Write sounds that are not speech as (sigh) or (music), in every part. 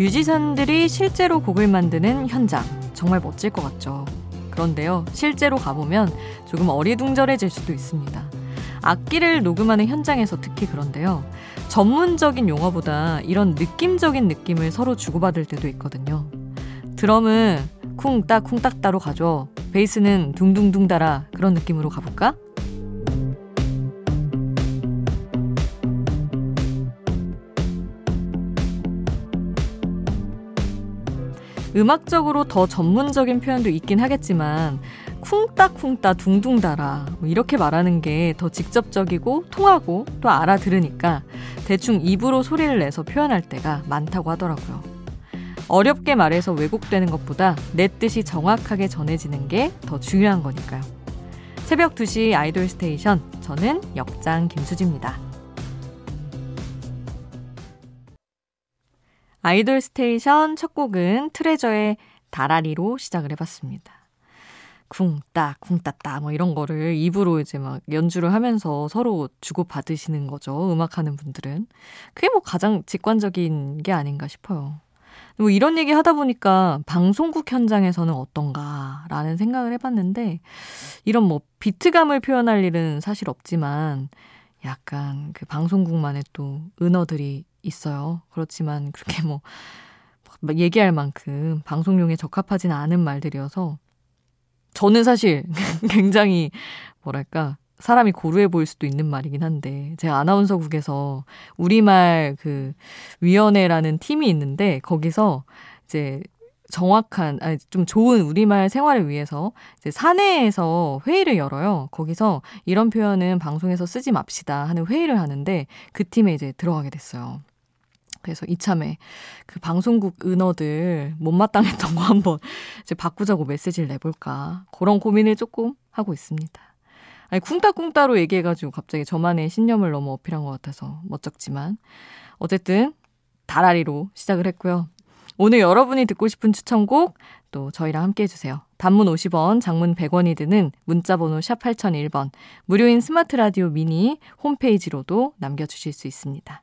뮤지션들이 실제로 곡을 만드는 현장. 정말 멋질 것 같죠. 그런데요, 실제로 가보면 조금 어리둥절해질 수도 있습니다. 악기를 녹음하는 현장에서 특히 그런데요. 전문적인 용어보다 이런 느낌적인 느낌을 서로 주고받을 때도 있거든요. 드럼은 쿵따 쿵딱 따로 가죠. 베이스는 둥둥둥 달아 그런 느낌으로 가볼까? 음악적으로 더 전문적인 표현도 있긴 하겠지만 쿵따쿵따 둥둥 달아 뭐 이렇게 말하는 게 더 직접적이고 통하고 또 알아들으니까 대충 입으로 소리를 내서 표현할 때가 많다고 하더라고요. 어렵게 말해서 왜곡되는 것보다 내 뜻이 정확하게 전해지는 게 더 중요한 거니까요. 새벽 2시 아이돌 스테이션 저는 역장 김수지입니다. 아이돌 스테이션 첫 곡은 트레저의 다라리로 시작을 해봤습니다. 쿵따, 쿵따따, 뭐 이런 거를 입으로 이제 막 연주를 하면서 서로 주고받으시는 거죠. 음악하는 분들은. 그게 뭐 가장 직관적인 게 아닌가 싶어요. 뭐 이런 얘기 하다 보니까 방송국 현장에서는 어떤가라는 생각을 해봤는데, 이런 뭐 비트감을 표현할 일은 사실 없지만, 약간 그 방송국만의 또 은어들이 있어요. 그렇지만 그렇게 뭐, 얘기할 만큼 방송용에 적합하진 않은 말들이어서 저는 사실 (laughs) 굉장히 뭐랄까 사람이 고루해 보일 수도 있는 말이긴 한데 제가 아나운서국에서 우리말 그 위원회라는 팀이 있는데 거기서 이제 정확한 아니 좀 좋은 우리말 생활을 위해서 이제 사내에서 회의를 열어요. 거기서 이런 표현은 방송에서 쓰지 맙시다 하는 회의를 하는데 그 팀에 이제 들어가게 됐어요. 그래서 이참에 그 방송국 은어들 못마땅했던 거 한번 이제 바꾸자고 메시지를 내볼까. 그런 고민을 조금 하고 있습니다. 아니, 쿵따쿵따로 얘기해가지고 갑자기 저만의 신념을 너무 어필한 것 같아서 멋쩍지만. 어쨌든, 다라리로 시작을 했고요. 오늘 여러분이 듣고 싶은 추천곡 또 저희랑 함께 해주세요. 단문 50원, 장문 100원이 드는 문자번호 샵 8001번, 무료인 스마트 라디오 미니 홈페이지로도 남겨주실 수 있습니다.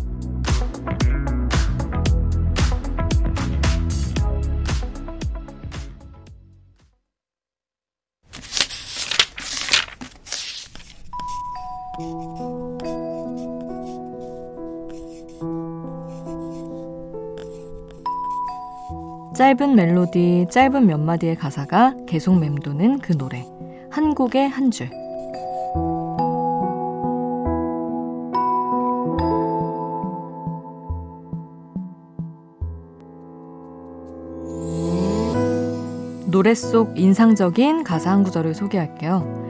짧은 멜로디, 짧은 몇 마디의 가사가 계속 맴도는 그 노래. 한 곡의 한 줄. 노래 속 인상적인 가사 한 구절을 소개할게요.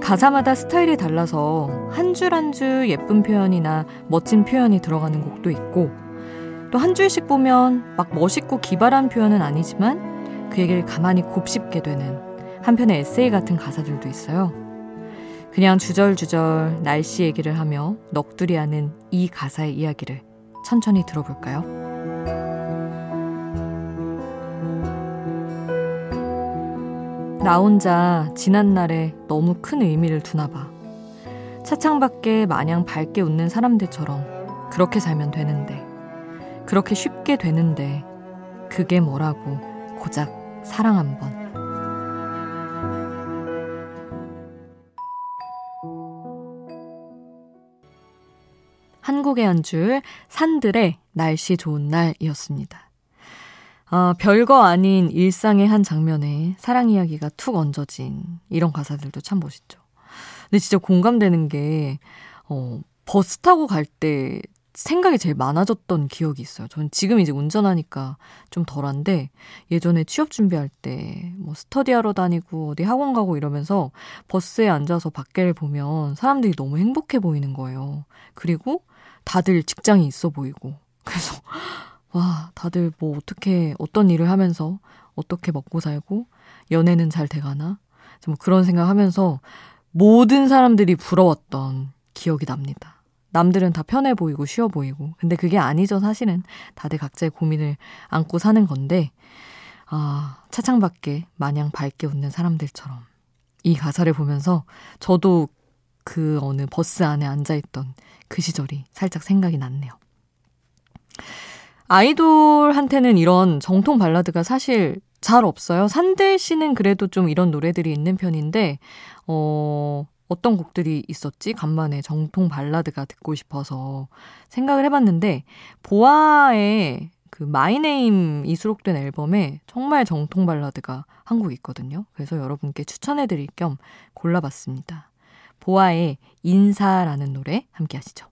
가사마다 스타일이 달라서 한 줄 한 줄 예쁜 표현이나 멋진 표현이 들어가는 곡도 있고 또 한 줄씩 보면 막 멋있고 기발한 표현은 아니지만 그 얘기를 가만히 곱씹게 되는 한편의 에세이 같은 가사들도 있어요. 그냥 주절주절 날씨 얘기를 하며 넋두리 하는 이 가사의 이야기를 천천히 들어볼까요? 나 혼자 지난날에 너무 큰 의미를 두나 봐. 차창 밖에 마냥 밝게 웃는 사람들처럼 그렇게 살면 되는데. 그렇게 쉽게 되는데 그게 뭐라고 고작 사랑 한 번. 한국의 한 줄 산들의 날씨 좋은 날이었습니다. 아, 별거 아닌 일상의 한 장면에 사랑 이야기가 툭 얹어진 이런 가사들도 참 멋있죠. 근데 진짜 공감되는 게, 어, 버스 타고 갈 때 생각이 제일 많아졌던 기억이 있어요. 저는 지금 이제 운전하니까 좀 덜한데 예전에 취업 준비할 때 뭐 스터디하러 다니고 어디 학원 가고 이러면서 버스에 앉아서 밖에를 보면 사람들이 너무 행복해 보이는 거예요. 그리고 다들 직장이 있어 보이고. (laughs) 그래서 와, 다들 뭐 어떻게 어떤 일을 하면서 어떻게 먹고 살고 연애는 잘 돼가나? 좀 그런 생각하면서 모든 사람들이 부러웠던 기억이 납니다. 남들은 다 편해 보이고 쉬워 보이고. 근데 그게 아니죠, 사실은. 다들 각자의 고민을 안고 사는 건데, 아, 차창 밖에 마냥 밝게 웃는 사람들처럼. 이 가사를 보면서 저도 그 어느 버스 안에 앉아있던 그 시절이 살짝 생각이 났네요. 아이돌한테는 이런 정통 발라드가 사실 잘 없어요. 산들 씨는 그래도 좀 이런 노래들이 있는 편인데, 어, 어떤 곡들이 있었지? 간만에 정통 발라드가 듣고 싶어서 생각을 해봤는데, 보아의 그 마이네임이 수록된 앨범에 정말 정통 발라드가 한 곡 있거든요. 그래서 여러분께 추천해드릴 겸 골라봤습니다. 보아의 인사라는 노래 함께 하시죠.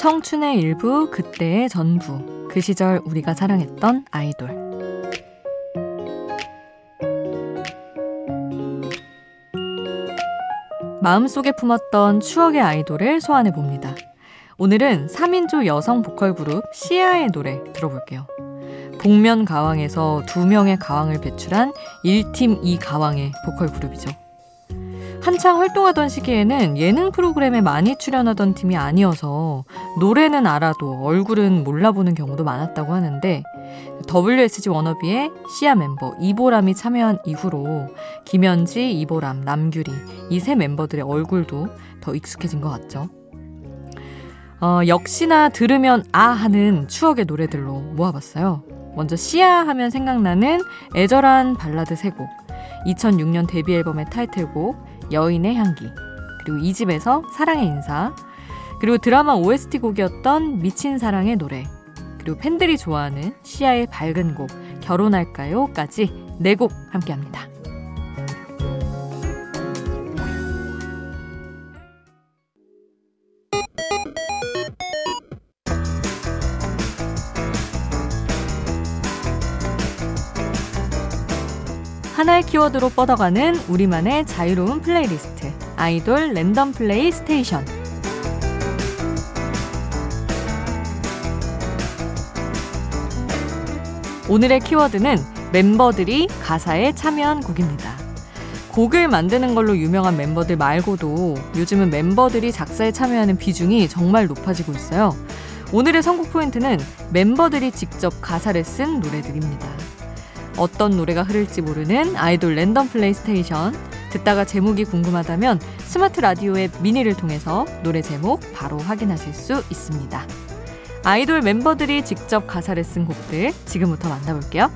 청춘의 일부, 그때의 전부. 그 시절 우리가 사랑했던 아이돌. 마음속에 품었던 추억의 아이돌을 소환해 봅니다. 오늘은 3인조 여성 보컬 그룹 시아의 노래 들어볼게요. 복면 가왕에서 두 명의 가왕을 배출한 1팀 2가왕의 보컬 그룹이죠. 한창 활동하던 시기에는 예능 프로그램에 많이 출연하던 팀이 아니어서 노래는 알아도 얼굴은 몰라보는 경우도 많았다고 하는데 WSG 워너비의 시아 멤버 이보람이 참여한 이후로 김현지, 이보람, 남규리 이 세 멤버들의 얼굴도 더 익숙해진 것 같죠. 어, 역시나 들으면 아 하는 추억의 노래들로 모아봤어요. 먼저 시아 하면 생각나는 애절한 발라드 세 곡, 2006년 데뷔 앨범의 타이틀곡 여인의 향기, 그리고 이 집에서 사랑의 인사, 그리고 드라마 OST 곡이었던 미친 사랑의 노래, 그리고 팬들이 좋아하는 시아의 밝은 곡, 결혼할까요?까지 네 곡 함께 합니다. 하나의 키워드로 뻗어가는 우리만의 자유로운 플레이리스트. 아이돌 랜덤 플레이 스테이션. 오늘의 키워드는 멤버들이 가사에 참여한 곡입니다. 곡을 만드는 걸로 유명한 멤버들 말고도 요즘은 멤버들이 작사에 참여하는 비중이 정말 높아지고 있어요. 오늘의 선곡 포인트는 멤버들이 직접 가사를 쓴 노래들입니다. 어떤 노래가 흐를지 모르는 아이돌 랜덤 플레이스테이션. 듣다가 제목이 궁금하다면 스마트 라디오의 미니를 통해서 노래 제목 바로 확인하실 수 있습니다. 아이돌 멤버들이 직접 가사를 쓴 곡들 지금부터 만나볼게요.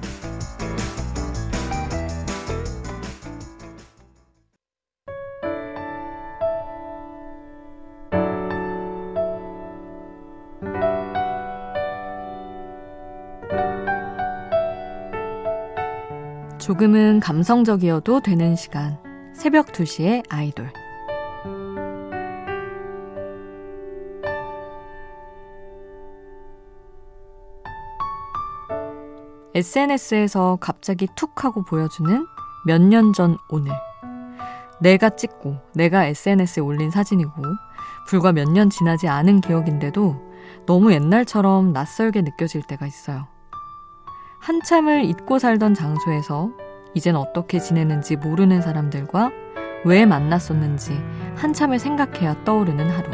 조금은 감성적이어도 되는 시간. 새벽 2시에 아이돌. SNS에서 갑자기 툭 하고 보여주는 몇 년 전 오늘. 내가 찍고 내가 SNS에 올린 사진이고 불과 몇 년 지나지 않은 기억인데도 너무 옛날처럼 낯설게 느껴질 때가 있어요. 한참을 잊고 살던 장소에서 이젠 어떻게 지내는지 모르는 사람들과 왜 만났었는지 한참을 생각해야 떠오르는 하루.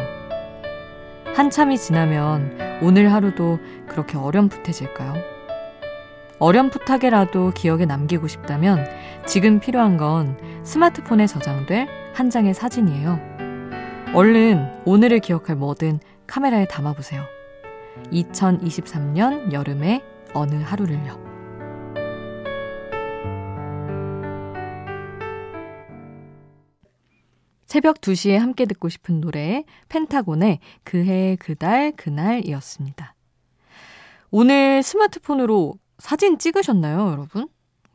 한참이 지나면 오늘 하루도 그렇게 어렴풋해질까요? 어렴풋하게라도 기억에 남기고 싶다면 지금 필요한 건 스마트폰에 저장될 한 장의 사진이에요. 얼른 오늘을 기억할 뭐든 카메라에 담아보세요. 2023년 여름의 어느 하루를요. 새벽 2시에 함께 듣고 싶은 노래 펜타곤의 그해 그달 그날이었습니다. 오늘 스마트폰으로 사진 찍으셨나요, 여러분?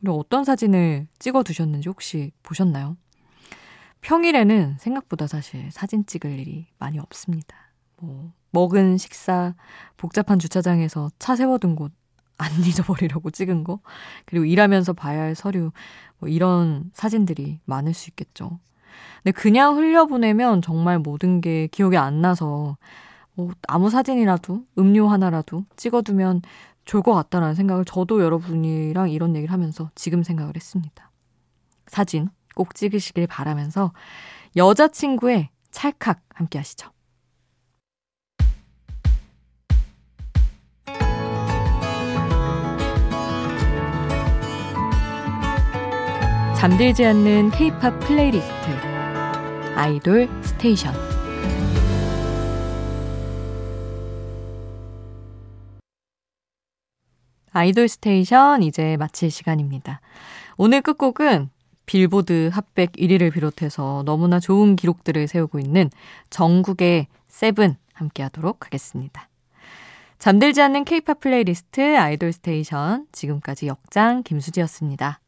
어떤 사진을 찍어 두셨는지 혹시 보셨나요? 평일에는 생각보다 사실 사진 찍을 일이 많이 없습니다. 뭐, 먹은 식사, 복잡한 주차장에서 차 세워둔 곳 안 (laughs) 잊어버리려고 찍은 거, 그리고 일하면서 봐야 할 서류, 뭐 이런 사진들이 많을 수 있겠죠. 근데 그냥 흘려보내면 정말 모든 게 기억이 안 나서 뭐 아무 사진이라도 음료 하나라도 찍어두면 좋을 것 같다라는 생각을 저도 여러분이랑 이런 얘기를 하면서 지금 생각을 했습니다. 사진 꼭 찍으시길 바라면서 여자친구의 찰칵 함께 하시죠. 잠들지 않는 K-팝 플레이리스트 아이돌 스테이션 아이돌 스테이션 이제 마칠 시간입니다. 오늘 끝곡은 빌보드 Hot백 1위를 비롯해서 너무나 좋은 기록들을 세우고 있는 정국의 Seven 함께 하도록 하겠습니다. 잠들지 않는 케이팝 플레이리스트 아이돌 스테이션 지금까지 역장 김수지였습니다.